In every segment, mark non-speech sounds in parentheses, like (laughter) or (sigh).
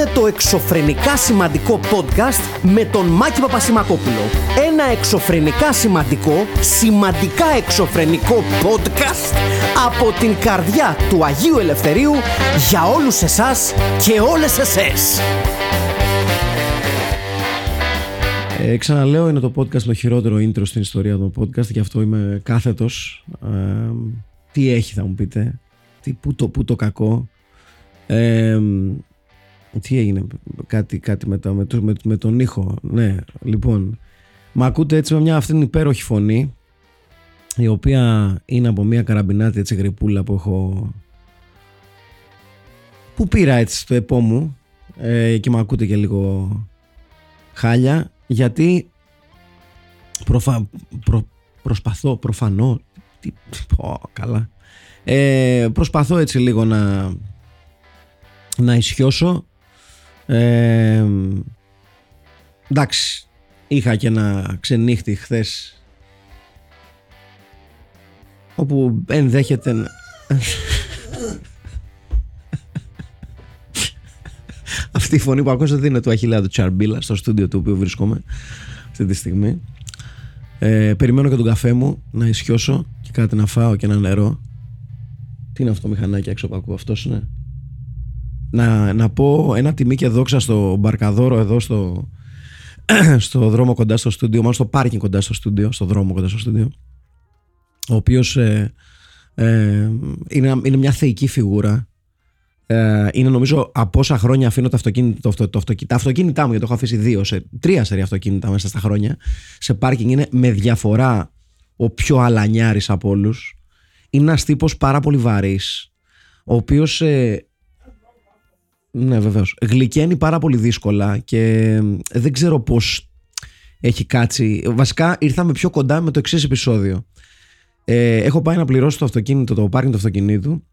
είναι το εξωφρενικά σημαντικό podcast με τον Μάκη Παπασημακόπουλο. Ένα εξωφρενικά σημαντικό, σημαντικά εξωφρενικό podcast από την καρδιά του Αγίου Ελευθερίου για όλους εσάς και όλες εσές. Ε, ξαναλέω, είναι το podcast το χειρότερο intro στην ιστορία των podcast, γι' αυτό είμαι κάθετος. Ε, τι έχει θα μου πείτε, τι, πού, το, πού το κακό. Ε, τι έγινε, κάτι, κάτι με, το, με, με, με, τον ήχο. Ναι, λοιπόν, με ακούτε έτσι με μια αυτήν υπέροχη φωνή, η οποία είναι από μια καραμπινάτη έτσι γρυπούλα που έχω... Που πήρα έτσι στο επό μου ε, και με ακούτε και λίγο χάλια γιατί προφα... προ... προσπαθώ, προφανώ, τι... Πω, καλά, ε, προσπαθώ έτσι λίγο να να ισιώσω ε, εντάξει είχα και ένα ξενύχτη χθες όπου ενδέχεται να... Αυτή η φωνή που ακούσατε είναι του Αχιλέα του Τσαρμπίλα στο στούντιο του οποίου βρίσκομαι αυτή τη στιγμή. Ε, περιμένω και τον καφέ μου να ισιώσω και κάτι να φάω και ένα νερό. Τι είναι αυτό το μηχανάκι έξω που ακούω, αυτός είναι; Να, να πω ένα τιμή και δόξα στο Μπαρκαδόρο εδώ στο, (clears throat) στο δρόμο κοντά στο στούντιο, μάλλον στο πάρκινγκ κοντά στο στούντιο, στο δρόμο κοντά στο στούντιο, ο οποίος ε, ε, είναι, είναι μια θεϊκή φιγούρα ε, είναι νομίζω από όσα χρόνια αφήνω το αυτοκίνητο, το, αυτο, το αυτοκίνητο, τα αυτοκίνητά μου, γιατί το έχω αφήσει δύο, σε, τρία σερή αυτοκίνητα μέσα στα χρόνια, σε πάρκινγκ είναι με διαφορά ο πιο αλανιάρης από όλους. Είναι ένας τύπος πάρα πολύ βαρύς, ο οποίος. Ε, ναι, βεβαίως. Γλυκαίνει πάρα πολύ δύσκολα και ε, δεν ξέρω πώς έχει κάτσει. Βασικά ήρθαμε πιο κοντά με το εξής επεισόδιο. Ε, έχω πάει να πληρώσω το αυτοκίνητο, το πάρκινγκ του αυτοκινήτου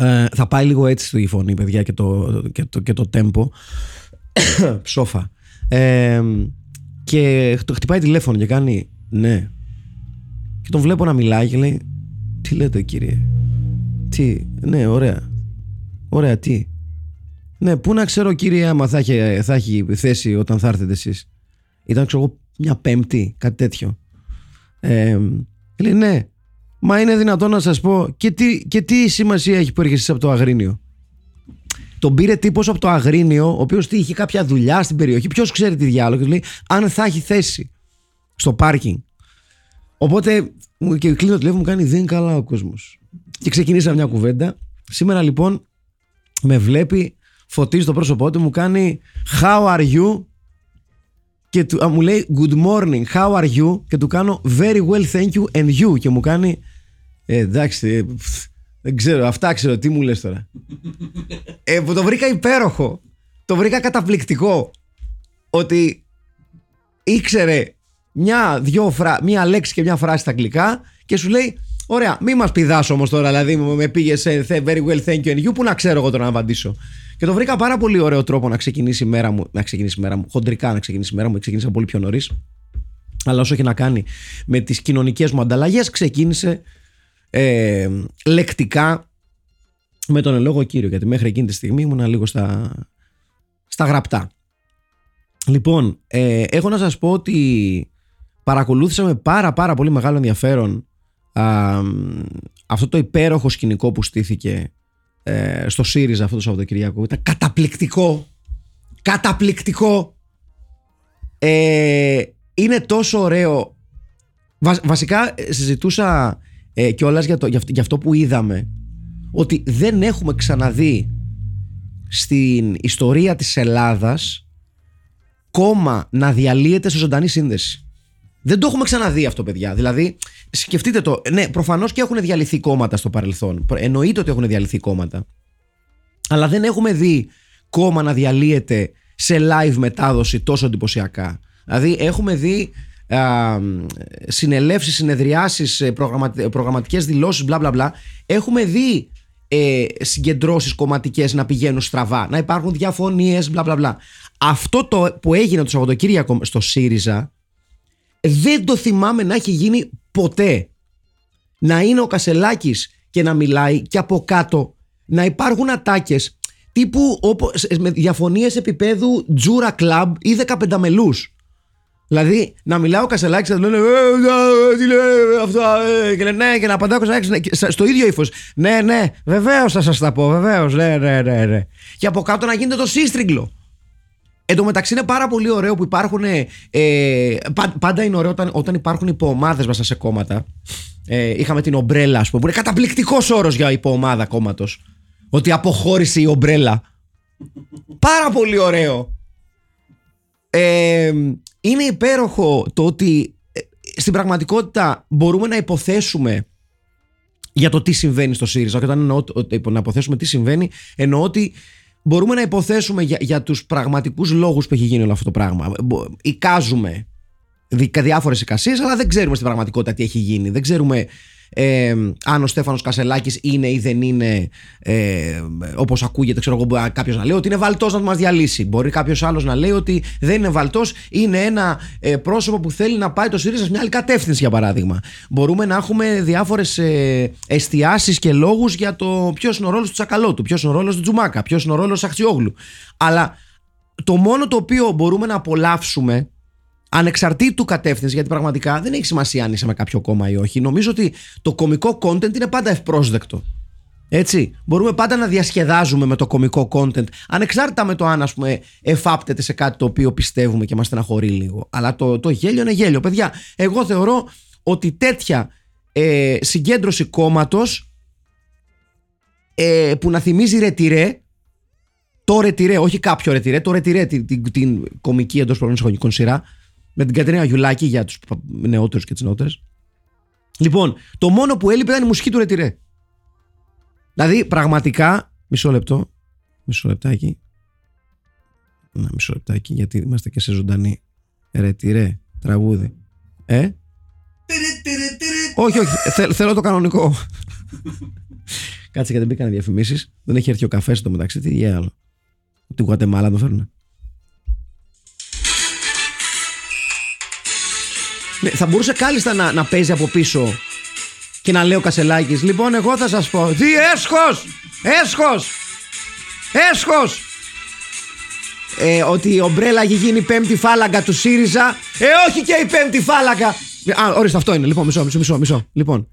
ε, θα πάει λίγο έτσι στη φωνή, παιδιά, και το, και το, και το tempo. (coughs) Ψόφα. Ε, και το χτυπάει τηλέφωνο και κάνει ναι. Και τον βλέπω να μιλάει και λέει Τι λέτε κύριε; Τι, ναι ωραία Ωραία τι; Ναι πού να ξέρω κύριε άμα θα έχει, θα έχει θέση όταν θα έρθετε εσείς Ήταν ξέρω εγώ μια πέμπτη κάτι τέτοιο ε, Λέει ναι Μα είναι δυνατόν να σας πω και τι, και τι σημασία έχει που έρχεσαι από το Αγρίνιο; Τον πήρε τύπος από το Αγρίνιο, ο οποίος είχε κάποια δουλειά στην περιοχή. Ποιος ξέρει τι διάλογο. Και λέει, αν θα έχει θέση στο πάρκινγκ. Οπότε και κλείνω το τηλέφωνο μου κάνει δεν είναι καλά ο κόσμος. Και ξεκινήσαμε μια κουβέντα. Σήμερα λοιπόν με βλέπει, φωτίζει το πρόσωπό του, μου κάνει How are you? Και του, α, μου λέει Good morning, how are you? Και του κάνω Very well, thank you and you; Και μου κάνει ε, εντάξει, ε, δεν ξέρω, αυτά ξέρω, τι μου λες τώρα. ε, που το βρήκα υπέροχο. Το βρήκα καταπληκτικό. Ότι ήξερε μια, δυο φρά, μια λέξη και μια φράση στα αγγλικά και σου λέει Ωραία, μη μας πηδάς όμως τώρα, δηλαδή με πήγες σε very well, thank you and you, που να ξέρω εγώ τώρα να απαντήσω. Και το βρήκα πάρα πολύ ωραίο τρόπο να ξεκινήσει η μέρα μου, να ξεκινήσει η μέρα μου, χοντρικά να ξεκινήσει η μέρα μου, ξεκίνησα πολύ πιο νωρίς. Αλλά όσο έχει να κάνει με τις κοινωνικές μου ανταλλαγές, ξεκίνησε ε, λεκτικά με τον ελόγο κύριο γιατί μέχρι εκείνη τη στιγμή ήμουν λίγο στα, στα γραπτά λοιπόν ε, έχω να σας πω ότι παρακολούθησα με πάρα πάρα πολύ μεγάλο ενδιαφέρον α, αυτό το υπέροχο σκηνικό που στήθηκε ε, στο ΣΥΡΙΖΑ αυτό το Σαββατοκυριακό. Ήταν καταπληκτικό. Καταπληκτικό. Ε, είναι τόσο ωραίο. Βασικά συζητούσα ε, κιόλας για, το, για, για αυτό που είδαμε ότι δεν έχουμε ξαναδεί στην ιστορία της Ελλάδας κόμμα να διαλύεται σε ζωντανή σύνδεση. Δεν το έχουμε ξαναδεί αυτό, παιδιά. Δηλαδή, σκεφτείτε το. Ναι, προφανώς και έχουν διαλυθεί κόμματα στο παρελθόν. Εννοείται ότι έχουν διαλυθεί κόμματα. Αλλά δεν έχουμε δει κόμμα να διαλύεται σε live μετάδοση τόσο εντυπωσιακά. Δηλαδή, έχουμε δει συνελεύσεις, συνεδριάσεις, ε, προγραμματικές δηλώσεις, μπλα μπλα μπλα, έχουμε δει ε, συγκεντρώσεις κομματικές να πηγαίνουν στραβά, να υπάρχουν διαφωνίες, μπλα μπλα μπλα. Αυτό το που έγινε το Σαββατοκύριακο στο ΣΥΡΙΖΑ δεν το θυμάμαι να έχει γίνει ποτέ. Να είναι ο Κασελάκης και να μιλάει και από κάτω να υπάρχουν ατάκες τύπου όπως, με διαφωνίες επίπεδου Τζούρα Κλαμπ ή 15 μελούς. Δηλαδή να μιλάω ο Κασελάκης να του λένε «Ε, ε, τι λέει αυτά ε», και λένε ναι και να απαντάω ο Κασελάκης ναι, και στα- στο ίδιο ύφος. Ναι, ναι, βεβαίως θα σας τα πω, βεβαίως, ναι, ναι, ναι, ναι. Και από κάτω να γίνεται το σύστριγκλο. Εν τω μεταξύ είναι πάρα πολύ ωραίο που υπάρχουν. Ε, πα- πάντα είναι ωραίο όταν, όταν υπάρχουν υποομάδες μέσα σε κόμματα. Ε, είχαμε την ομπρέλα, ας πούμε, που είναι καταπληκτικός όρος για υποομάδα κόμματος. Ότι αποχώρησε η ομπρέλα. Πάρα πολύ ωραίο. Ε, είναι υπέροχο το ότι ε, στην πραγματικότητα μπορούμε να υποθέσουμε για το τι συμβαίνει στο ΣΥΡΙΖΑ. Και όταν εννοώ ότι να υποθέσουμε τι συμβαίνει, εννοώ ότι μπορούμε να υποθέσουμε για, για τους πραγματικούς λόγους που έχει γίνει όλο αυτό το πράγμα. Μπο- Εικάζουμε δι, διάφορες εικασίες, αλλά δεν ξέρουμε στην πραγματικότητα τι έχει γίνει. Δεν ξέρουμε ε, αν ο Στέφανος Κασελάκης είναι ή δεν είναι ε, όπως ακούγεται ξέρω εγώ μπορεί κάποιος να λέει ότι είναι βαλτός να μας διαλύσει. Μπορεί κάποιος άλλος να λέει ότι δεν είναι βαλτός είναι ένα ε, πρόσωπο που θέλει να πάει το ΣΥΡΙΖΑ σε μια άλλη κατεύθυνση για παράδειγμα. Μπορούμε να έχουμε διάφορες ε, εστιάσεις και λόγους για το ποιος είναι ο ρόλος του Τσακαλώτου ποιος είναι ο ρόλος του Τζουμάκα ποιος είναι ο ρόλος του Αχτσιόγλου αλλά το μόνο το οποίο μπορούμε να απολαύσουμε ανεξαρτήτου κατεύθυνση, γιατί πραγματικά δεν έχει σημασία αν είσαι με κάποιο κόμμα ή όχι. Νομίζω ότι το κομικό content είναι πάντα ευπρόσδεκτο. Έτσι. Μπορούμε πάντα να διασκεδάζουμε με το κομικό content, ανεξάρτητα με το αν ας πούμε, εφάπτεται σε κάτι το οποίο πιστεύουμε και μας στεναχωρεί λίγο. Αλλά το, το γέλιο είναι γέλιο. Παιδιά, εγώ θεωρώ ότι τέτοια ε, συγκέντρωση κόμματος ε, που να θυμίζει ρετυρέ, το ρετυρέ, όχι κάποιο ρετυρέ, το ρετυρέ, την, την, την κομική εντός πολλών εισαγωγικών σειρά, με την Κατερίνα Γιουλάκη για τους νεότερους και τις νεότερες. Λοιπόν, το μόνο που έλειπε ήταν η μουσική του ρετυρέ. Δηλαδή, πραγματικά. Μισό λεπτό. Μισό λεπτάκι. Να, μισό λεπτάκι, γιατί είμαστε και σε ζωντανή. Ρετυρέ, τραγούδι. Ε; όχι, όχι. Θε- θέλω το κανονικό. Κάτσε γιατί μπήκαν διαφημίσεις. Δεν έχει έρθει ο καφές στο μεταξύ. Τι για άλλο. Την Γουατεμάλα το φέρνουν. Θα μπορούσε κάλλιστα να, να παίζει από πίσω και να λέει ο Κασελάκης Λοιπόν εγώ θα σας πω Τι έσχος Έσχος Έσχος ε, Ότι η ομπρέλα έχει γίνει η πέμπτη φάλαγγα του ΣΥΡΙΖΑ Ε όχι και η πέμπτη φάλαγγα Α ορίστε αυτό είναι λοιπόν μισό μισό μισό, μισό. Λοιπόν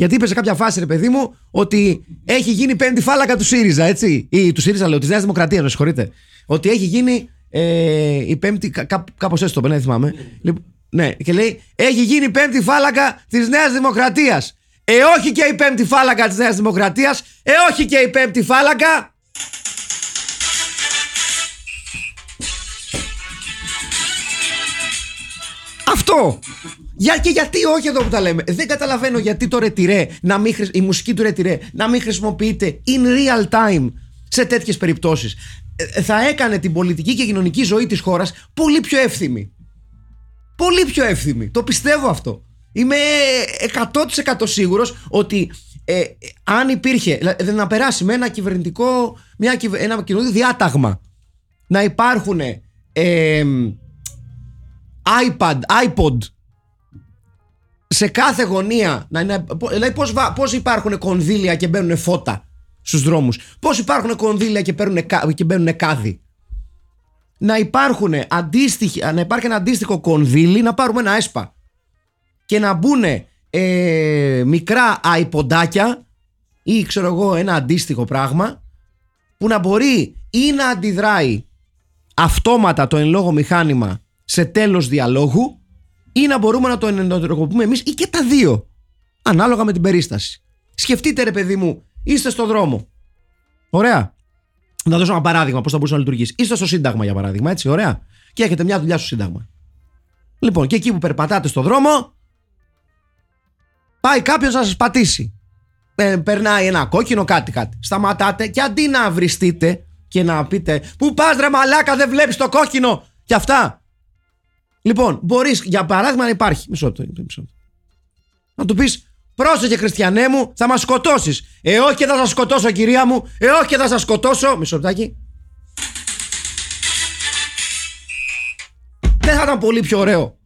γιατί είπε σε κάποια φάση, ρε παιδί μου, ότι έχει γίνει η πέμπτη φάλακα του ΣΥΡΙΖΑ, έτσι. Ή του ΣΥΡΙΖΑ, λέω, της Νέας Δημοκρατίας, με συγχωρείτε. Ότι έχει γίνει ε, η πέμπτη. Κά, Κάπως έτσι το είπε, δεν θυμάμαι. Λοιπόν, ναι, και λέει, έχει γίνει η πέμπτη φάλακα της Νέας Δημοκρατίας. Ε, όχι και η πέμπτη φάλακα της Νέας Δημοκρατίας. Ε, όχι και η πέμπτη φάλακα. Αυτό! Για, και γιατί όχι εδώ που τα λέμε. Δεν καταλαβαίνω γιατί το ρετυρέ, να μην, χρησ- η μουσική του ρετυρέ να μην χρησιμοποιείται in real time σε τέτοιες περιπτώσεις. Ε, θα έκανε την πολιτική και κοινωνική ζωή της χώρας πολύ πιο εύθυμη. Πολύ πιο εύθυμη. Το πιστεύω αυτό. Είμαι 100% σίγουρος ότι ε, ε, αν υπήρχε, δηλαδή να περάσει με ένα κυβερνητικό, μια, κυβε- ένα κοινωνικό διάταγμα να υπάρχουν ε, iPad, iPod σε κάθε γωνία να είναι, δηλαδή πώς, βα- πώς υπάρχουν κονδύλια και μπαίνουν φώτα στους δρόμους πώς υπάρχουν κονδύλια και, παίρνουν, κα- και μπαίνουν κάδι να, υπάρχουν αντίστοιχοι, να υπάρχει ένα αντίστοιχο κονδύλι να πάρουμε ένα έσπα και να μπουν ε, μικρά αϊποντάκια ή ξέρω εγώ ένα αντίστοιχο πράγμα που να μπορεί ή να αντιδράει αυτόματα το εν λόγω μηχάνημα σε τέλος διαλόγου ή να μπορούμε να το ενεργοποιούμε εμείς ή και τα δύο ανάλογα με την περίσταση. Σκεφτείτε ρε παιδί μου, είστε στο δρόμο. Ωραία. Να δώσω ένα παράδειγμα πώς θα μπορούσε να λειτουργήσει. Είστε στο Σύνταγμα για παράδειγμα, έτσι, ωραία. Και έχετε μια δουλειά στο Σύνταγμα. Λοιπόν, και εκεί που περπατάτε στο δρόμο, πάει κάποιος να σας πατήσει. Ε, περνάει ένα κόκκινο, κάτι, κάτι. Σταματάτε και αντί να βριστείτε και να πείτε Πού πας ρε μαλάκα, δεν βλέπεις το κόκκινο και αυτά. Λοιπόν, μπορείς για παράδειγμα να υπάρχει. Μισό λεπτό. μισό λεπτό. Να του πεις Πρόσεχε, Χριστιανέ μου, θα μας σκοτώσεις. Ε, όχι και θα σας σκοτώσω, κυρία μου. Ε, όχι και θα σας σκοτώσω. Μισό λεπτάκι. Δεν θα ήταν πολύ πιο ωραίο.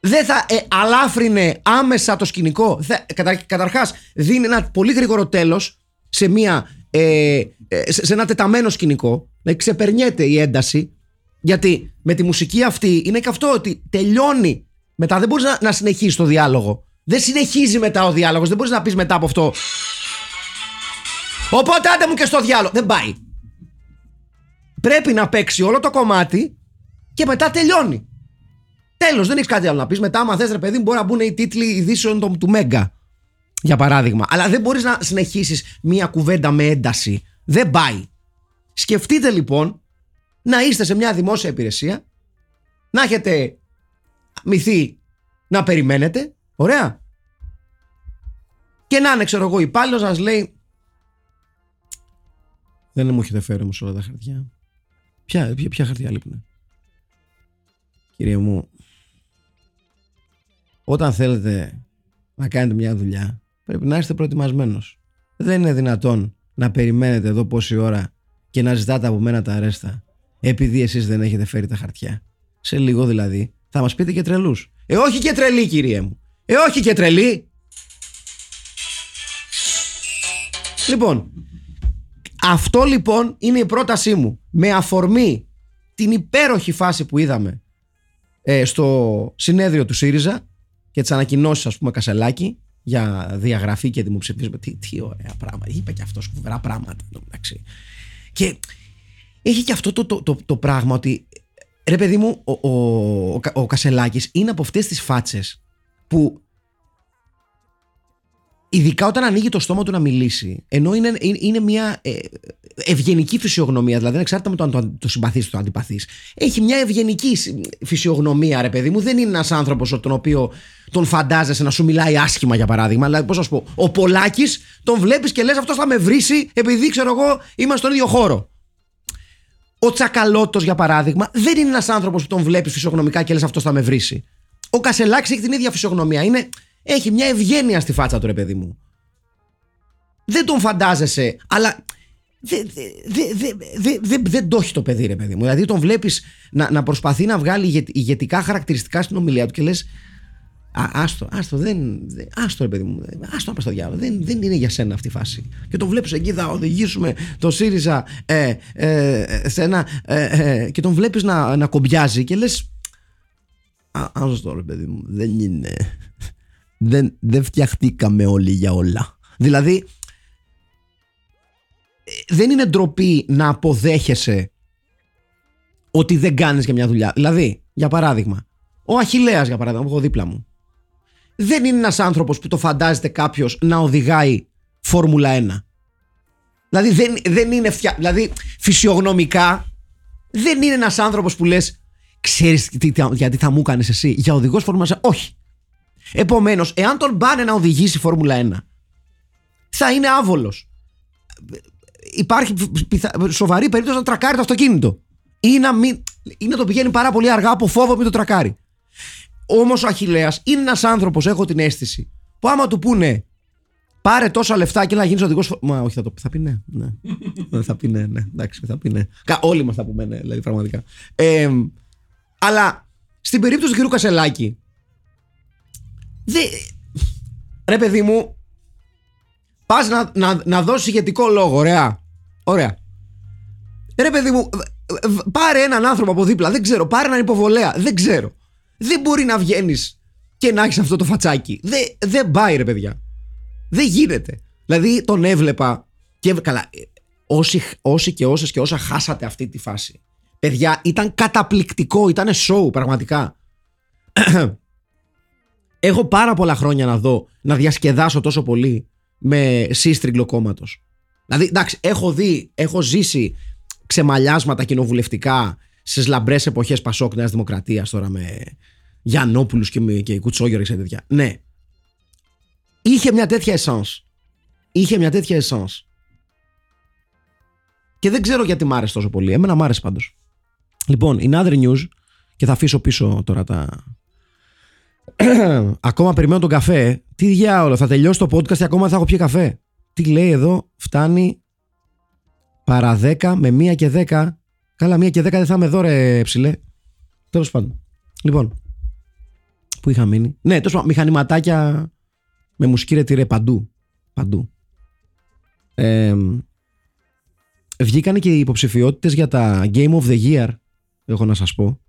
Δεν θα ε, αλάφρυνε άμεσα το σκηνικό. Θα, κατα, καταρχάς, δίνει ένα πολύ γρήγορο τέλος σε μια ε, ε, σε, σε ένα τεταμένο σκηνικό. Δηλαδή ξεπερνιέται η ένταση. Γιατί με τη μουσική αυτή είναι και αυτό ότι τελειώνει. Μετά δεν μπορείς να, να συνεχίσεις το διάλογο. Δεν συνεχίζει μετά ο διάλογος. Δεν μπορείς να πεις μετά από αυτό. Οπότε άντε μου και στο διάλογο. Δεν πάει. Πρέπει να παίξει όλο το κομμάτι και μετά τελειώνει. Τέλος, δεν έχεις κάτι άλλο να πεις. Μετά, άμα θες, ρε παιδί, μπορεί να μπουν οι τίτλοι ειδήσεων του, του Μέγκα. Για παράδειγμα. Αλλά δεν μπορείς να συνεχίσεις μία κουβέντα με ένταση. Δεν πάει. Σκεφτείτε λοιπόν να είστε σε μια δημόσια υπηρεσία, να έχετε μυθεί να περιμένετε. Ωραία. Και να είναι, ξέρω εγώ, υπάλληλος να λέει. Δεν μου έχετε φέρει όμως όλα τα χαρτιά. Ποια, ποια, ποια χαρτιά λείπουν. Κύριε μου, όταν θέλετε να κάνετε μια δουλειά, πρέπει να είστε προετοιμασμένος. Δεν είναι δυνατόν να περιμένετε εδώ πόση ώρα και να ζητάτε από μένα τα αρέστα, επειδή εσείς δεν έχετε φέρει τα χαρτιά. Σε λίγο δηλαδή θα μας πείτε και τρελούς. Ε, όχι και τρελή, κύριε μου. Ε, όχι και τρελή. Λοιπόν, αυτό λοιπόν είναι η πρότασή μου. Με αφορμή την υπέροχη φάση που είδαμε ε, στο συνέδριο του ΣΥΡΙΖΑ και τις ανακοινώσεις, ας πούμε, Κασελάκη για διαγραφή και δημοψηφίσμα. Τι, τι ωραία πράγματα. Είπε και αυτός φοβερά πράγματα. Εντάξει. Και έχει και αυτό το, το, το, το πράγμα ότι ρε παιδί μου, ο, ο, ο, ο Κασελάκης είναι από αυτές τις φάτσες που ειδικά όταν ανοίγει το στόμα του να μιλήσει, ενώ είναι, είναι, μια ε, ευγενική φυσιογνωμία, δηλαδή εξάρτητα με το αν το, το συμπαθείς ή το αντιπαθείς, έχει μια ευγενική φυσιογνωμία, ρε παιδί μου. Δεν είναι ένας άνθρωπος τον οποίο τον φαντάζεσαι να σου μιλάει άσχημα, για παράδειγμα. Δηλαδή, πώς να σου πω, ο Πολάκης τον βλέπεις και λες αυτός θα με βρήσει επειδή ξέρω εγώ είμαστε στον ίδιο χώρο. Ο Τσακαλώτος, για παράδειγμα, δεν είναι ένας άνθρωπος που τον βλέπεις φυσιογνωμικά και λες αυτός θα με βρήσει. Ο Κασελάκης έχει την ίδια φυσιογνωμία. Είναι, έχει μια ευγένεια στη φάτσα του, ρε παιδί μου. Δεν τον φαντάζεσαι, αλλά δεν δε, δε, δε, δε, το έχει το παιδί, ρε παιδί μου. Δηλαδή τον βλέπεις να, να προσπαθεί να βγάλει ηγετικά χαρακτηριστικά στην ομιλία του και λες. Άστο, άστο, δεν, άστο ρε παιδί μου, άστο να στο διάλογο. Δεν, δεν είναι για σένα αυτή η φάση. Και τον βλέπεις εκεί, θα οδηγήσουμε το ΣΥΡΙΖΑ ε, ε, σε ένα. Ε, ε, και τον βλέπεις να, να κομπιάζει και λες. Άστο ρε παιδί μου, δεν είναι. Δεν, δεν φτιαχτήκαμε όλοι για όλα. Δηλαδή, δεν είναι ντροπή να αποδέχεσαι ότι δεν κάνεις για μια δουλειά. Δηλαδή, για παράδειγμα, ο Αχιλέας για παράδειγμα, που έχω δίπλα μου, δεν είναι ένας άνθρωπος που το φαντάζεται κάποιος να οδηγάει Φόρμουλα 1. Δηλαδή, δεν, δεν είναι φτια... δηλαδή, φυσιογνωμικά, δεν είναι ένας άνθρωπος που λες, ξέρεις τι, γιατί θα μου έκανε εσύ, για οδηγός Φόρμουλα 1. Όχι. Επομένως, εάν τον πάνε να οδηγήσει Φόρμουλα 1, θα είναι άβολος υπάρχει σοβαρή περίπτωση να τρακάρει το αυτοκίνητο. Ή να, μην, ή να το πηγαίνει πάρα πολύ αργά από φόβο μην το τρακάρει. Όμως ο Αχηλέα είναι ένας άνθρωπος, έχω την αίσθηση, που άμα του πούνε πάρε τόσα λεφτά και να γίνεις οδηγός. Μα όχι, θα, το, θα πει ναι. ναι. (laughs) θα πει ναι, ναι. Εντάξει, θα πει ναι. Όλοι μας θα πούμε ναι, δηλαδή πραγματικά. Ε, αλλά στην περίπτωση του κ. Κασελάκη. Δε... Ρε παιδί μου, πας να, να, να δώσεις ηγετικό λόγο, ωραία. Ωραία. Ρε παιδί μου, πάρε έναν άνθρωπο από δίπλα. Δεν ξέρω. Πάρε έναν υποβολέα. Δεν ξέρω. Δεν μπορεί να βγαίνεις και να έχεις αυτό το φατσάκι. Δεν, δεν πάει, ρε παιδιά. Δεν γίνεται. Δηλαδή τον έβλεπα. Και καλά. Όσοι, όσοι και όσες και όσα χάσατε αυτή τη φάση. Παιδιά, ήταν καταπληκτικό. Ήταν show, πραγματικά. (clears throat) Έχω πάρα πολλά χρόνια να δω να διασκεδάσω τόσο πολύ με σύστριγγλο κόμματος. Δηλαδή, εντάξει, έχω δει, έχω ζήσει ξεμαλιάσματα κοινοβουλευτικά στις λαμπρές εποχές Πασόκ Νέας Δημοκρατίας τώρα με Γιαννόπουλους και, με, και Κουτσόγερ και τέτοια. Ναι. Είχε μια τέτοια essence. Είχε μια τέτοια essence. Και δεν ξέρω γιατί μ' άρεσε τόσο πολύ. Εμένα μ' άρεσε πάντως. Λοιπόν, in other news, και θα αφήσω πίσω τώρα τα. (clears throat) ακόμα περιμένω τον καφέ. Τι διάολο, θα τελειώσει το podcast και ακόμα θα έχω πιει καφέ. Τι λέει εδώ, φτάνει παρά 10 με 1 και 10. Καλά, 1 και 10 δεν θα είμαι εδώ, ρε ψηλέ. Τέλος πάντων. Λοιπόν, που είχα μείνει; Ναι, τόσο μηχανηματάκια με μουσική ρε παντού. Παντού. Ε, βγήκαν και οι υποψηφιότητες για τα Game of the Year, έχω να σας πω.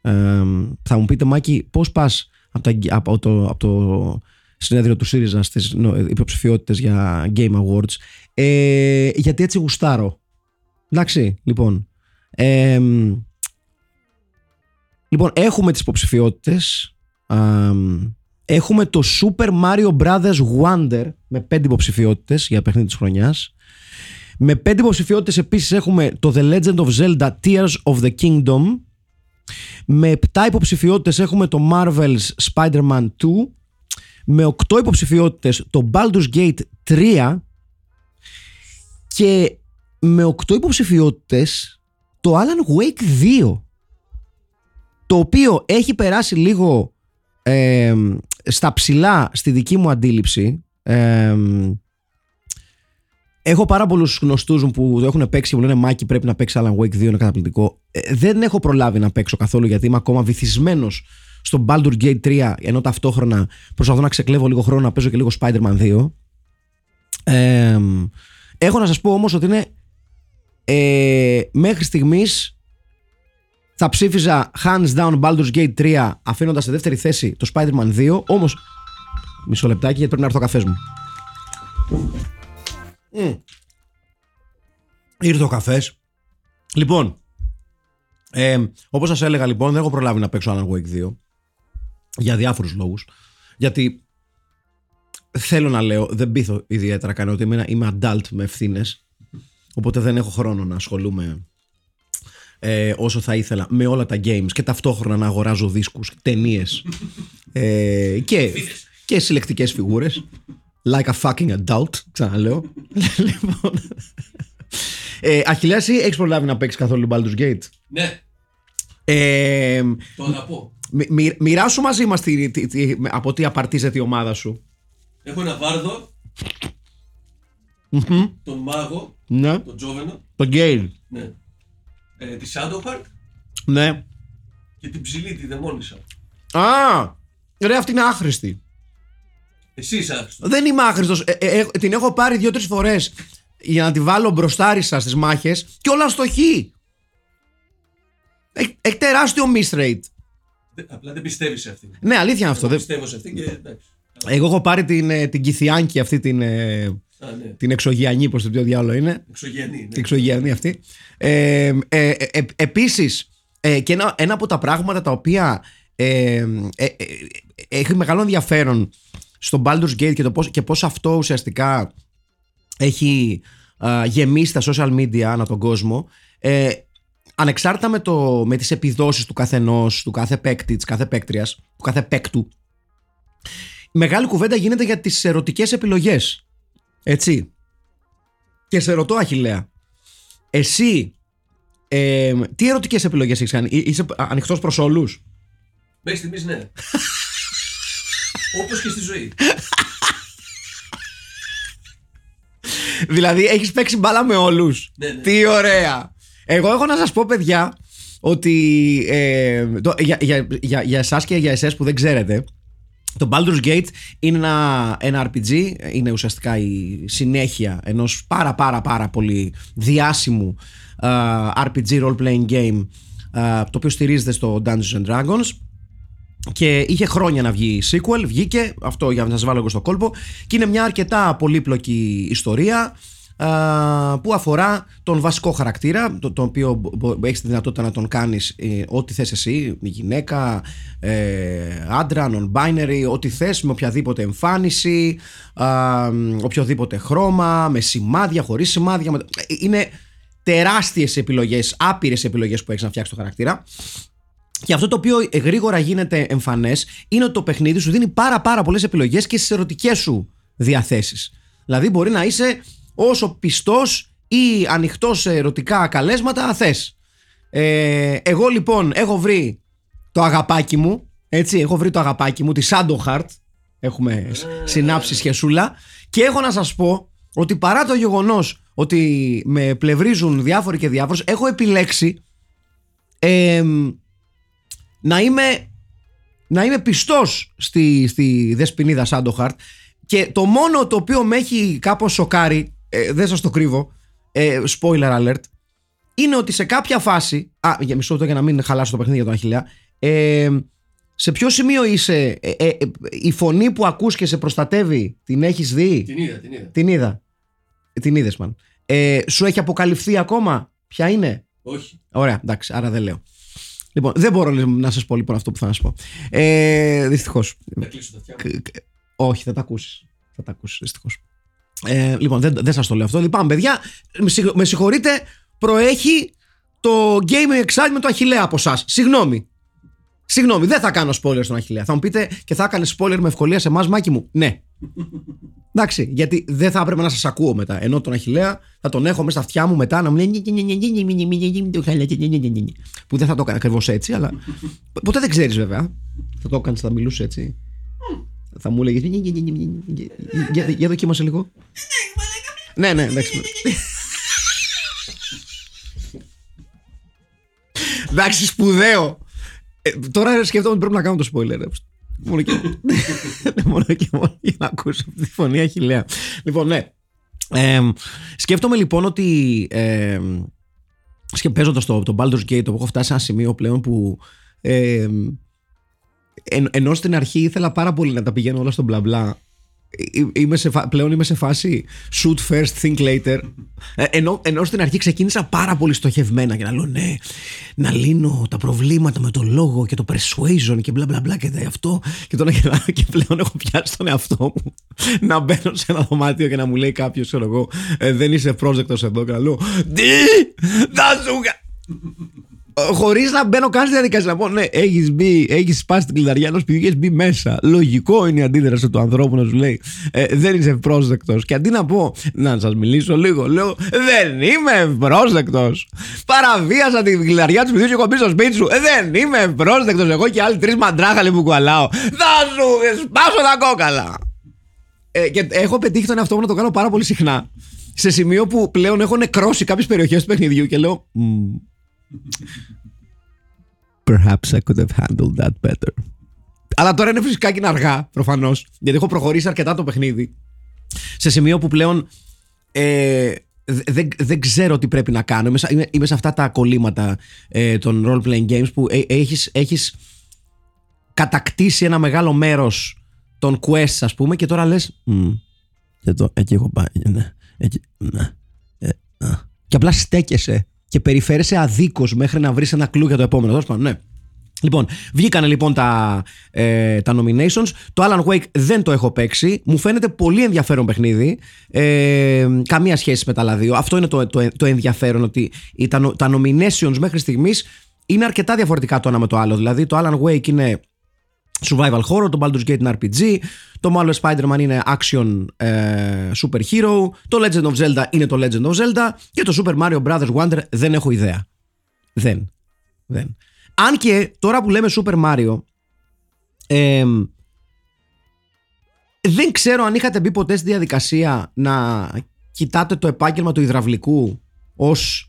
Ε, θα μου πείτε, Μάκη, πώς πας από, τα, από, το, από το συνέδριο του ΣΥΡΙΖΑ στις υποψηφιότητες για Game Awards; Ε, γιατί έτσι γουστάρω. Εντάξει, λοιπόν. Ε, λοιπόν, έχουμε τις υποψηφιότητες. έχουμε το Super Mario Brothers Wonder με πέντε υποψηφιότητες για παιχνίδι της χρονιάς. Με πέντε υποψηφιότητες επίσης έχουμε το The Legend of Zelda Tears of the Kingdom. Με επτά υποψηφιότητες έχουμε το Marvel's Spider-Man 2. Με οκτώ υποψηφιότητες το Baldur's Gate 3. Και με οκτώ υποψηφιότητες το Alan Wake 2. Το οποίο έχει περάσει λίγο ε, στα ψηλά στη δική μου αντίληψη. Ε, Έχω πάρα πολλούς γνωστούς μου που το έχουν παίξει και μου λένε Μάκη, πρέπει να παίξει Alan Wake 2, είναι καταπληκτικό. Ε, δεν έχω προλάβει να παίξω καθόλου γιατί είμαι ακόμα βυθισμένος στο Baldur Gate 3, ενώ ταυτόχρονα προσπαθώ να ξεκλέβω λίγο χρόνο να παίζω και λίγο Spider-Man 2. Ε, έχω να σας πω όμως ότι είναι ε, μέχρι στιγμής θα ψήφιζα hands down Baldur's Gate 3 αφήνοντας σε δεύτερη θέση το Spider-Man 2. Όμως, μισό λεπτάκι γιατί πρέπει να έρθω ο καφές μου. Mm. Ήρθε ο καφές. Λοιπόν, ε, όπως σας έλεγα, λοιπόν, δεν έχω προλάβει να παίξω Alan Wake 2 για διάφορους λόγους. Γιατί θέλω να λέω, δεν πείθω ιδιαίτερα κανένα ότι είμαι, είμαι adult με ευθύνες. Οπότε δεν έχω χρόνο να ασχολούμαι ε, όσο θα ήθελα με όλα τα games και ταυτόχρονα να αγοράζω δίσκους, ταινίες ε, και, και συλλεκτικές φιγούρες. Like a fucking adult, ξαναλέω. (laughs) λοιπόν. Ε, Αχιλέας, έχεις προλάβει να παίξεις καθόλου Baldur's Gate; Ναι. Ε, το αγαπώ. Μοι, μοιράσου μαζί μας τη, τη, τη, από τι απαρτίζεται η ομάδα σου. Έχω ένα βάρδο, τον μάγο, ναι. τον Τζόβενο. Τον Γκέιλ. Ναι. Ε, τη Shadowheart Ναι. και την ψηλή, τη δαιμόνισσα. Α, ρε αυτή είναι άχρηστη. Εσύ είσαι άχρηστος. Δεν είμαι άχρηστος. Ε, ε, την έχω πάρει δύο-τρεις φορές για να τη βάλω μπροστάρισα στις μάχες και όλα στο χ. Έχει τεράστιο miss rate. Απλά δεν πιστεύεις σε αυτήν. Ναι, αλήθεια είναι αυτό. Εγώ Δεν- πιστεύω σε αυτήν και εντάξει. Εγώ έχω πάρει την, ε, την Κιθιάνκη αυτή την, ε, Α, ναι. την εξωγιανή, πώς το πιο διάλογο είναι. Εξωγενή. Την Ναι. εξωγιανή αυτή. Ε, ε, ε, ε, επίσης, ε, και ένα, ένα από τα πράγματα τα οποία ε, ε, ε, ε, έχει μεγάλο ενδιαφέρον στο Baldur's Gate και, το πώς, και πώς αυτό ουσιαστικά έχει α, γεμίσει τα social media ανά τον κόσμο ε, ανεξάρτητα με, το, με τις επιδόσεις του καθενός, του κάθε παίκτη, της κάθε παίκτριας, του κάθε παίκτου η μεγάλη κουβέντα γίνεται για τις ερωτικές επιλογές έτσι και σε ρωτώ Αχιλέα εσύ ε, τι ερωτικές επιλογές έχεις κάνει; Εί- είσαι ανοιχτός προς όλους; Μέχρι στιγμής ναι. (laughs) Όπως και στη ζωή. Δηλαδή έχεις παίξει μπάλα με όλους Ναι, ναι. Τι ωραία Εγώ έχω να σας πω παιδιά Ότι ε, το, για, για, για, για εσάς και για εσές που δεν ξέρετε Το Baldur's Gate είναι ένα, ένα RPG Είναι ουσιαστικά η συνέχεια Ενός πάρα πάρα πάρα πολύ διάσημου α, RPG role playing game α, Το οποίο στηρίζεται στο Dungeons and Dragons και είχε χρόνια να βγει sequel, βγήκε, αυτό για να σας βάλω εγώ στο κόλπο και είναι μια αρκετά πολύπλοκη ιστορία α, που αφορά τον βασικό χαρακτήρα το, το οποίο μπο- μπο- έχεις τη δυνατότητα να τον κάνεις ε, ό,τι θες εσύ γυναίκα, ε, άντρα, non-binary ό,τι θες με οποιαδήποτε εμφάνιση α, οποιοδήποτε χρώμα με σημάδια, χωρίς σημάδια με- ε, είναι τεράστιες επιλογές, άπειρες επιλογές που έχεις να φτιάξεις το χαρακτήρα και αυτό το οποίο γρήγορα γίνεται εμφανές είναι ότι το παιχνίδι σου δίνει πάρα πάρα πολλές επιλογές και στις ερωτικές σου διαθέσεις. Δηλαδή μπορεί να είσαι όσο πιστός ή ανοιχτός σε ερωτικά καλέσματα θες. Ε, εγώ λοιπόν έχω βρει το αγαπάκι μου, έτσι, έχω βρει το αγαπάκι μου, τη Shadow Heart. Έχουμε σ- συνάψει σχεσούλα. Και έχω να σας πω ότι παρά το γεγονός ότι με πλευρίζουν διάφοροι και διάφορους, έχω επιλέξει εμ, να είμαι να είμαι πιστός στη, στη δεσποινίδα Σάντοχαρτ και το μόνο το οποίο με έχει κάπως σοκάρει ε, δεν σας το κρύβω ε, spoiler alert, είναι ότι σε κάποια φάση. Α, για μισό λεπτό για να μην χαλάσω το παιχνίδι για τον Αχιλέα. Ε, σε ποιο σημείο είσαι, ε, ε, ε, η φωνή που ακούς και σε προστατεύει, την έχεις δει; Την είδα, την είδα. Την είδα. Την είδες, μαν. Ε, σου έχει αποκαλυφθεί ακόμα; Ποια είναι; Όχι. Ωραία, εντάξει, άρα δεν λέω. Λοιπόν, δεν μπορώ λοιπόν, να σας πω λοιπόν αυτό που θα να σας πω. Ε, Δυστυχώς. Να κλείσω τα αυτιά μου. Όχι, θα τα ακούσεις. Θα τα ακούσεις, δυστυχώς. Ε, λοιπόν, δεν, δεν σας το λέω αυτό. Λοιπόν, παιδιά, με, συγχω- με συγχωρείτε, προέχει το gaming excitement του Αχηλέα από εσά. Συγγνώμη. Συγγνώμη, δεν θα κάνω spoiler στον Αχηλέα. Θα μου πείτε και θα έκανε spoiler με ευκολία σε εμά, Μάκη μου. Ναι. Εντάξει, γιατί δεν θα έπρεπε να σα ακούω μετά. Ενώ τον Αχηλέα θα τον έχω μέσα στα αυτιά μου μετά να μου λέει. Που δεν θα το έκανε ακριβώ έτσι, αλλά. Ποτέ δεν ξέρει βέβαια. Θα το έκανε, θα μιλούσε έτσι. Θα μου έλεγε. Για, για δοκίμασε λίγο. Ναι, ναι, εντάξει. Εντάξει, σπουδαίο. Ε, τώρα σκέφτομαι ότι πρέπει να κάνω το spoiler. ε. Μόνο και, μόνο και μόνο για να ακούσω αυτή τη φωνή αχιλέα. Λοιπόν, ναι. Ε, σκέφτομαι λοιπόν ότι ε, σκε, παίζοντας το, το Baldur's Gate το έχω φτάσει σε ένα σημείο πλέον που ε, εν, ενώ στην αρχή ήθελα πάρα πολύ να τα πηγαίνω όλα στον μπλα μπλα ε, είμαι σε, φα- πλέον είμαι σε φάση shoot first, think later. Ε, ενώ, ενώ στην αρχή ξεκίνησα πάρα πολύ στοχευμένα και να λέω ναι, να λύνω τα προβλήματα με το λόγο και το persuasion και μπλα μπλα μπλα και δε αυτό και τον αγελάω (laughs) και πλέον έχω πιάσει τον εαυτό μου να μπαίνω σε ένα δωμάτιο και να μου λέει κάποιος, ξέρω εγώ, «Ε, δεν είσαι πρόσδεκτος εδώ και να λέω Τι, θα σου κα-» Χωρίς να μπαίνω καν στη διαδικασία να πω ναι, έχεις μπει, έχεις σπάσει την κλειδαριά ενός παιδιού και έχεις μπει μέσα. Λογικό είναι η αντίδραση του ανθρώπου να σου λέει ε, Δεν είσαι ευπρόσδεκτος. Και αντί να πω να σας μιλήσω λίγο, λέω Δεν είμαι ευπρόσδεκτος. Παραβίασα την κλειδαριά του παιδιού και έχω μπει στο σπίτι σου. «Ε, δεν είμαι ευπρόσδεκτος. Εγώ και άλλοι τρεις μαντράχαλοι που κουαλάω. Θα σου σπάσω τα κόκαλα. Ε, και έχω πετύχει τον εαυτό μου να το κάνω πάρα πολύ συχνά. Σε σημείο που πλέον έχω νεκρώσει κάποιες περιοχές του παιχνιδιού και λέω. «Μμ, Perhaps I could have handled that better. Αλλά τώρα είναι φυσικά και είναι αργά, προφανώς. Γιατί έχω προχωρήσει αρκετά το παιχνίδι. Σε σημείο που πλέον ε, δε- δεν, δεν ξέρω τι πρέπει να κάνω. Είμαι, σε- είμαι, είμαι σε αυτά τα κολλήματα ε, των role-playing games που ε, έχεις, έχεις κατακτήσει ένα μεγάλο μέρος των quests ας πούμε και τώρα λες «Μμ, εδώ, εκεί έχω πάει, ναι, εκεί, ναι, ε, α». και απλά στέκεσαι και περιφέρεσαι αδίκως μέχρι να βρεις ένα κλου για το επόμενο. Τέλος πάντων, ναι. Λοιπόν, βγήκανε λοιπόν τα, ε, τα nominations. Το Alan Wake δεν το έχω παίξει. Μου φαίνεται πολύ ενδιαφέρον παιχνίδι. Ε, καμία σχέση με τα άλλα δύο. Αυτό είναι το, το, το ενδιαφέρον ότι οι- τα, no- τα nominations μέχρι στιγμής είναι αρκετά διαφορετικά το ένα με το άλλο. Δηλαδή το Alan Wake είναι survival horror, το Baldur's Gate είναι RPG, το Marvel Spider-Man είναι action ε, super hero, το Legend of Zelda είναι το Legend of Zelda και το Super Mario Brothers Wonder δεν έχω ιδέα. Δεν. Δεν. Αν και τώρα που λέμε Super Mario εμ, δεν ξέρω αν είχατε μπει ποτέ στη διαδικασία να κοιτάτε το επάγγελμα του υδραυλικού ως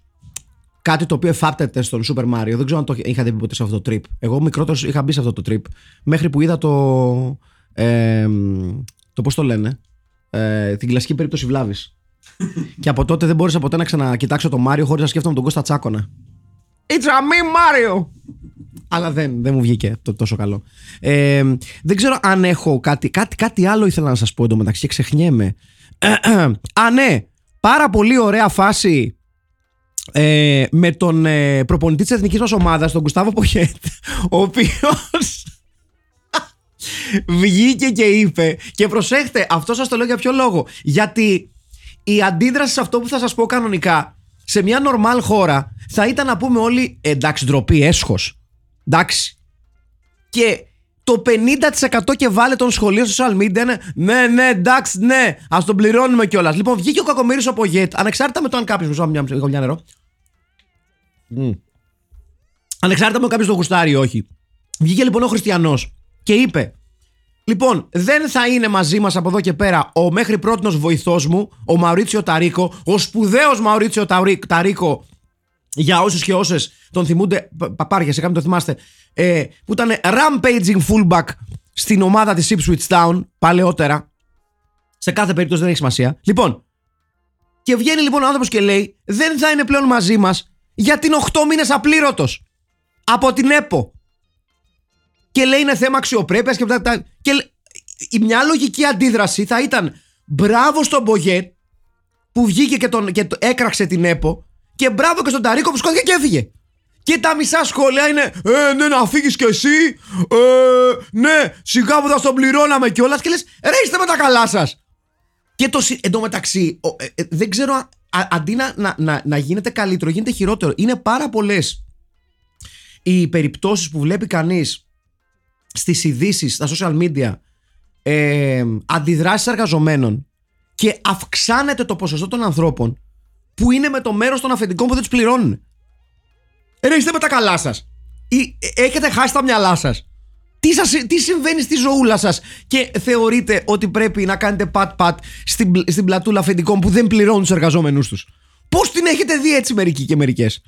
κάτι το οποίο εφάπτεται στον Super Mario. Δεν ξέρω αν το είχατε μπει ποτέ σε αυτό το trip. Εγώ μικρότερος είχα μπει σε αυτό το trip μέχρι που είδα το... εμ, το πώς το λένε ε, την κλασική περίπτωση βλάβης. (laughs) και από τότε δεν μπόρεσα ποτέ να ξανακοιτάξω το Mario χωρίς να σκέφτομαι τον Κώστα Τσάκονα. It's a me Mario! Αλλά δεν, δεν μου βγήκε το, τόσο καλό. Ε, δεν ξέρω αν έχω κάτι, κάτι, κάτι άλλο ήθελα να σας πω εντωμεταξύ και ξεχνιέμαι. (clears throat) Α, ναι! Πάρα πολύ ωραία φάση ε, με τον ε, προπονητή της εθνικής μας ομάδας, τον Κουστάβο Ποχέτ, ο οποίος βγήκε και είπε και προσέχτε, αυτό σας το λέω για ποιο λόγο. Γιατί η αντίδραση σε αυτό που θα σας πω κανονικά σε μια νορμάλ χώρα θα ήταν να πούμε όλοι «Ε, εντάξει ντροπή, έσχος. Εντάξει. Και το 50% και βάλε τον σχολείο στο social media είναι ναι, ναι, εντάξει, ναι, ας τον πληρώνουμε κιόλας. Λοιπόν, βγήκε ο κακομοίρη ο Πογέτ, ανεξάρτητα με το αν κάποιος. Μισό μια, μια, μια νερό. Μμ. Ανεξάρτητα με κάποιος το γουστάρει ή όχι. Βγήκε λοιπόν ο Χριστιανός και είπε: Λοιπόν, δεν θα είναι μαζί μας από εδώ και πέρα ο μέχρι πρώτη βοηθός μου, ο Μαουρίτσιο Ταρίκο, ο σπουδαίος Μαουρίτσιο Ταρί- Ταρίκο, για όσους και όσες τον θυμούνται, πα- παπάρια, σε κάποιον το θυμάστε, ε, που ήταν rampaging fullback στην ομάδα της Ipswich Town παλαιότερα. Σε κάθε περίπτωση δεν έχει σημασία. Λοιπόν, Και βγαίνει λοιπόν ο άνθρωπος και λέει: Δεν θα είναι πλέον μαζί μας γιατί είναι 8 μήνες απλήρωτος από την ΕΠΟ. Και λέει είναι θέμα αξιοπρέπειας και αυτά. Και λέ- η μια λογική αντίδραση θα ήταν μπράβο στον Μπογιέτ που βγήκε και, τον, και το- έκραξε την ΕΠΟ και μπράβο και στον Ταρίκο που σκόθηκε και έφυγε. Και τα μισά σχόλια είναι Ε, ναι, να φύγεις κι εσύ. Ε, ναι, σιγά που θα στον πληρώναμε κιόλας. Και λες, ρε, είστε με τα καλά σας. Και το, συ- εντωμεταξύ, ο- ε, ε, δεν ξέρω, αν- α- αντί να, να, να, να γίνεται καλύτερο, γίνεται χειρότερο. Είναι πάρα πολλές οι περιπτώσεις που βλέπει κανείς στις ειδήσεις, στα social media, ε, αντιδράσεις εργαζομένων και αυξάνεται το ποσοστό των ανθρώπων που είναι με το μέρος των αφεντικών που δεν τους πληρώνουν. Ε, ρε, είστε με τα καλά σας. Ή, ε, έχετε χάσει τα μυαλά σας. Τι, σας, τι συμβαίνει στη ζωούλα σας και θεωρείτε ότι πρέπει να κάνετε πατ-πατ στην, πλ- στην πλατούλα αφεντικών που δεν πληρώνουν τους εργαζόμενους τους; Πώς την έχετε δει έτσι μερικοί και μερικές;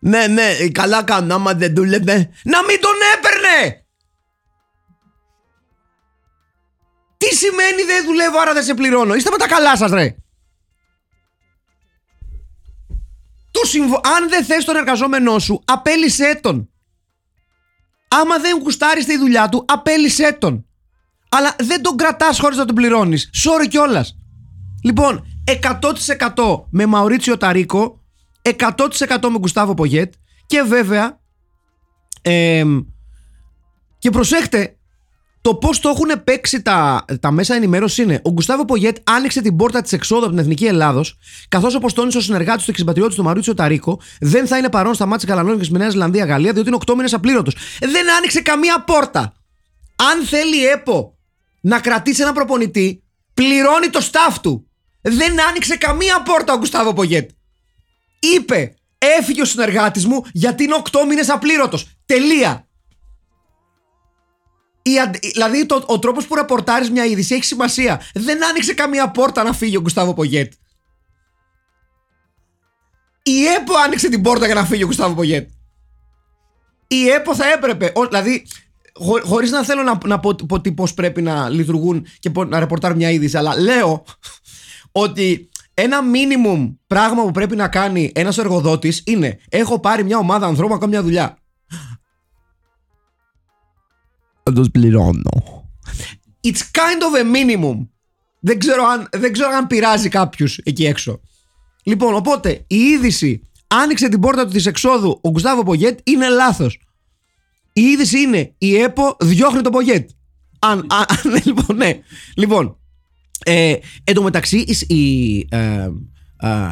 Ναι, ναι, καλά κάνω άμα δεν δούλευε. Να μην τον έπαιρνε! Τι σημαίνει δεν δουλεύω άρα δεν σε πληρώνω; Είστε με τα καλά σας ρε. Το συμβο... Αν δεν θες τον εργαζόμενό σου, απέλησέ τον. Άμα δεν γουστάρεις τη δουλειά του, απέλησέ τον. Αλλά δεν τον κρατάς χωρίς να τον πληρώνεις. Sorry κιόλας. Λοιπόν, 100% με Μαουρίτσιο Ταρίκο, 100% με Γκουστάβο Πογέτ και βέβαια εμ, και προσέχτε το πώς το έχουν παίξει τα, τα μέσα ενημέρωσης είναι. Ο Γκουστάβο Πογέτ άνοιξε την πόρτα της εξόδου από την Εθνική Ελλάδος, καθώς όπως τόνισε ο συνεργάτης του εξυπατριώτη του Μαρίτσιο Ταρίκο, δεν θα είναι παρόν στα μάτια Καλανών και στη Νέας Ζηλανδίας Γαλλία, διότι είναι 8 μήνες απλήρωτος. Δεν άνοιξε καμία πόρτα. Αν θέλει η ΕΠΟ να κρατήσει ένα προπονητή, πληρώνει το staff του. Δεν άνοιξε καμία πόρτα ο Γκουστάβο Πογέτ. Είπε, έφυγε ο συνεργάτης μου γιατί είναι 8 μήνες απλήρωτος. Τελεία. Η αντε- δηλαδή το, ο τρόπος που ρεπορτάρεις μια είδηση έχει σημασία. Δεν άνοιξε καμία πόρτα να φύγει ο Γκουστάβο Πογέτ. Η ΕΠΟ άνοιξε την πόρτα για να φύγει ο Γκουστάβο Πογέτ. Η ΕΠΟ θα έπρεπε. Ο, δηλαδή, χω, χωρίς να θέλω να, να πω, πω τι πώς πρέπει να λειτουργούν και πώς- να ρεπορτάρουν μια είδηση, αλλά λέω (laughs) ότι ένα minimum πράγμα που πρέπει να κάνει ένας εργοδότης είναι έχω πάρει μια ομάδα ανθρώπων να κάνω μια δουλειά. Θα τους πληρώνω. It's kind of a minimum. Δεν ξέρω αν, δεν ξέρω αν πειράζει κάποιους εκεί έξω. Λοιπόν, οπότε η είδηση άνοιξε την πόρτα του της εξόδου ο Γκουστάβο Πογέτ είναι λάθος. Η είδηση είναι η ΕΠΟ διώχνει το Πογέτ. Αν, αν, (laughs) αν- λοιπόν, ναι. Λοιπόν, ε, εν τω μεταξύ η, η, ε, α,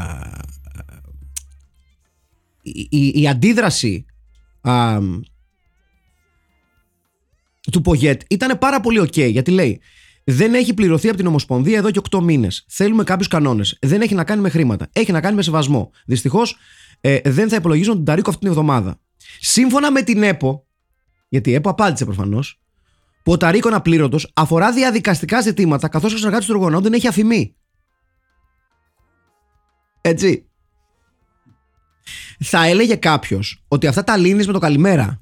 η, η- η αντίδραση α, του Πογέτ ήταν πάρα πολύ ok γιατί λέει δεν έχει πληρωθεί από την Ομοσπονδία εδώ και 8 μήνες. Θέλουμε κάποιους κανόνες. Δεν έχει να κάνει με χρήματα. Έχει να κάνει με σεβασμό. Δυστυχώς ε, δεν θα υπολογίζουν τον Ταρίκο αυτή την εβδομάδα. Σύμφωνα με την ΕΠΟ, γιατί η ΕΠΟ απάντησε προφανώς, που ο Ταρίκο είναι απλήρωτος αφορά διαδικαστικά ζητήματα καθώς ο συνεργάτης του εργονών δεν έχει αφημί. Έτσι. Θα έλεγε κάποιος ότι αυτά τα λύνεις με το καλημέρα.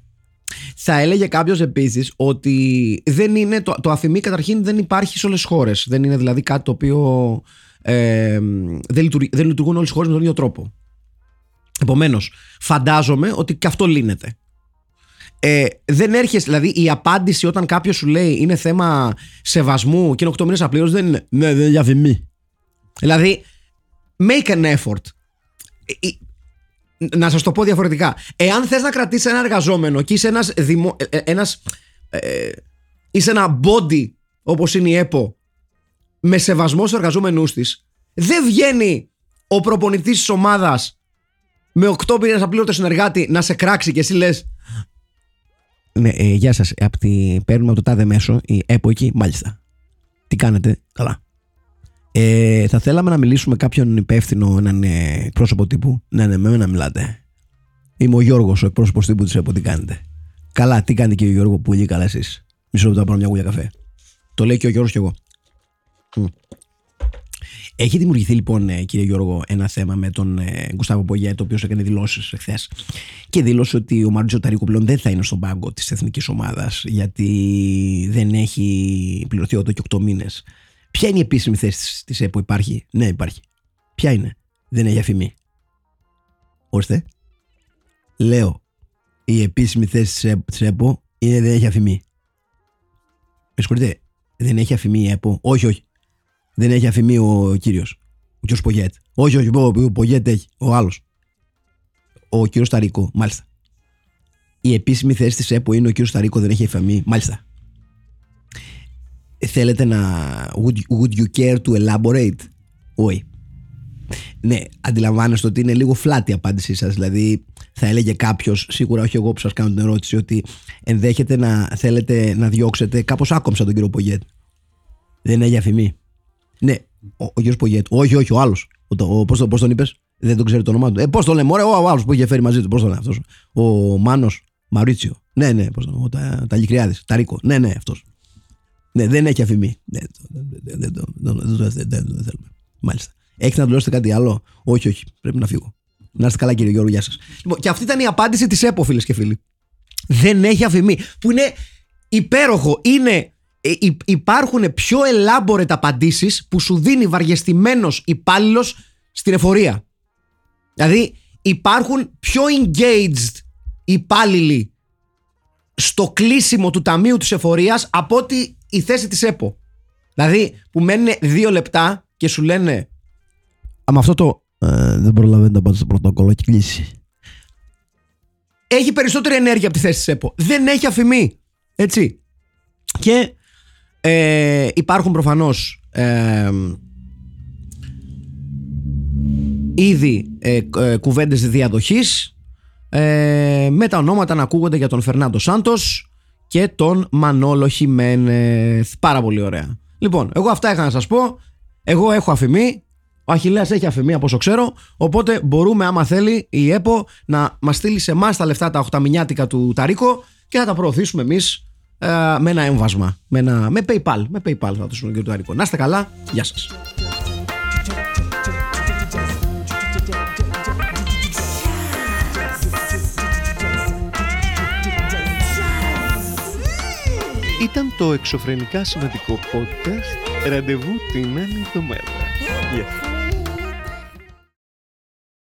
Θα έλεγε κάποιος επίσης ότι δεν είναι το, το αφημί καταρχήν δεν υπάρχει σε όλες τις χώρες. Δεν είναι δηλαδή κάτι το οποίο ε, δεν, λειτουργεί, δεν λειτουργούν όλες τι χώρες με τον ίδιο τρόπο. Επομένως, φαντάζομαι ότι και αυτό λύνεται. Ε, δεν έρχεσαι, δηλαδή η απάντηση όταν κάποιος σου λέει είναι θέμα σεβασμού και είναι 8 μήνες απλήρω δεν είναι. Ναι, δεν είναι αφημί. Δηλαδή, make an effort. Ε, ε, να σας το πω διαφορετικά. Εάν θες να κρατήσεις ένα εργαζόμενο και είσαι ένας, δημο... ε, ε, ένας ε, είσαι ένα body όπως είναι η ΕΠΟ με σεβασμό στους εργαζόμενους της δεν βγαίνει ο προπονητής της ομάδας με 8 μήνες απλήρωτο συνεργάτη να σε κράξει και εσύ λες ναι, ε, γεια σας, από τη... παίρνουμε από το τάδε μέσο η ΕΠΟ εκεί, μάλιστα τι κάνετε, καλά ε, θα θέλαμε να μιλήσουμε με κάποιον υπεύθυνο, έναν ε, πρόσωπο τύπου. Ναι, ναι, με μένα μιλάτε. Είμαι ο Γιώργος, ο εκπρόσωπος τύπου της ΕΠΟ. Τι κάνετε. Καλά, τι κάνετε και ο Γιώργο, πολύ καλά εσείς. Μισό λεπτό να πάρω μια γουλιά καφέ. Το λέει και ο Γιώργος και εγώ. Μμ. Έχει δημιουργηθεί λοιπόν, ε, κύριε Γιώργο, ένα θέμα με τον ε, Γκουστάβο Πογιέτ, ο οποίος έκανε δηλώσεις εχθές. Και δήλωσε ότι ο Μάρτζο Ταρίκο πλέον δεν θα είναι στον πάγκο της εθνικής ομάδας, γιατί δεν έχει πληρωθεί εδώ και 8 μήνες. Ποια είναι η επίσημη θέση της ΕΠΟ, υπάρχει; Ναι, υπάρχει. Ποια είναι; Δεν έχει αφημί. Ώστε. Λέω. Η επίσημη θέση της ΕΠΟ είναι δεν έχει αφημί. Με συγχωρείτε. Δεν έχει αφημί η ΕΠΟ; Όχι, όχι. Δεν έχει αφημί ο κύριος. Ο κύριος Πογέτ. Όχι, όχι. Ο, ο Πογέτ έχει. Ο άλλος. Ο κύριος Ταρίκο. Μάλιστα. Η επίσημη θέση της ΕΠΟ είναι ο κύριος Ταρίκο δεν έχει αφημί. Μάλιστα. Θέλετε να. Would, would you care to elaborate? Όχι. Ναι, αντιλαμβάνεστε ότι είναι λίγο φλάτη η απάντησή σας. Δηλαδή, θα έλεγε κάποιος, σίγουρα όχι εγώ που σας κάνω την ερώτηση, ότι ενδέχεται να θέλετε να διώξετε κάπως άκομψα τον κύριο Πογέτ. Δεν έχει αφημί. Ναι, ο, ο κύριος Πογέτ. Όχι, όχι, ο άλλος. Πώς τον, πώς τον είπες, δεν τον ξέρει το όνομά του. Ε, πώς τον λέμε, ωραία, ο άλλος που είχε φέρει μαζί του. Πώς τον λέμε αυτός; Ο Μάνος Μαρίτσιο. Ναι, ναι, πώς τον Τα, τα Λικριάδη. Τα Ρίκο. Ναι, ναι, αυτός. Ναι, δεν έχει αφημί. Ναι, δεν το θέλουμε. Μάλιστα. Έχετε να δηλώσετε κάτι άλλο; Όχι, όχι. Πρέπει να φύγω. Να είστε καλά, κύριε Γιώργο, γεια σας. Λοιπόν, και αυτή ήταν η απάντηση της ΕΠΟ, φίλες και φίλοι. Δεν έχει αφημί. Που είναι υπέροχο. Είναι. Ε, υπάρχουν πιο elaborate απαντήσεις που σου δίνει βαριεστημένος υπάλληλος στην εφορία. Δηλαδή, υπάρχουν πιο engaged υπάλληλοι στο κλείσιμο του ταμείου της εφορίας από ότι η θέση της ΕΠΟ. Δηλαδή που μένουν δύο λεπτά και σου λένε «Αμα αυτό το ε, δεν προλαβαίνει να πάτε στο πρωτόκολλο, έχει κλείσει». Έχει περισσότερη ενέργεια από τη θέση της ΕΠΟ. Δεν έχει αφημί. Έτσι. Και ε, υπάρχουν προφανώς ε, ήδη ε, ε, κουβέντες διαδοχής ε, με τα ονόματα να ακούγονται για τον Φερνάντο Σάντος και τον Μανόλο Χιμένεθ. Πάρα πολύ ωραία. Λοιπόν, εγώ αυτά είχα να σας πω. Εγώ έχω αφημί. Ο Αχιλέας έχει αφημί από όσο ξέρω. Οπότε μπορούμε, άμα θέλει, η ΕΠΟ να μας στείλει σε εμάς τα λεφτά τα οχταμινιάτικα του Ταρίκο και να τα προωθήσουμε εμείς ε, με ένα έμβασμα. Με, ένα, με PayPal. Με PayPal θα το και του Ταρίκο. Να είστε καλά. Γεια σας. Ήταν το εξωφρενικά σημαντικό podcast. Ραντεβού την άλλη εβδομάδα. Γεια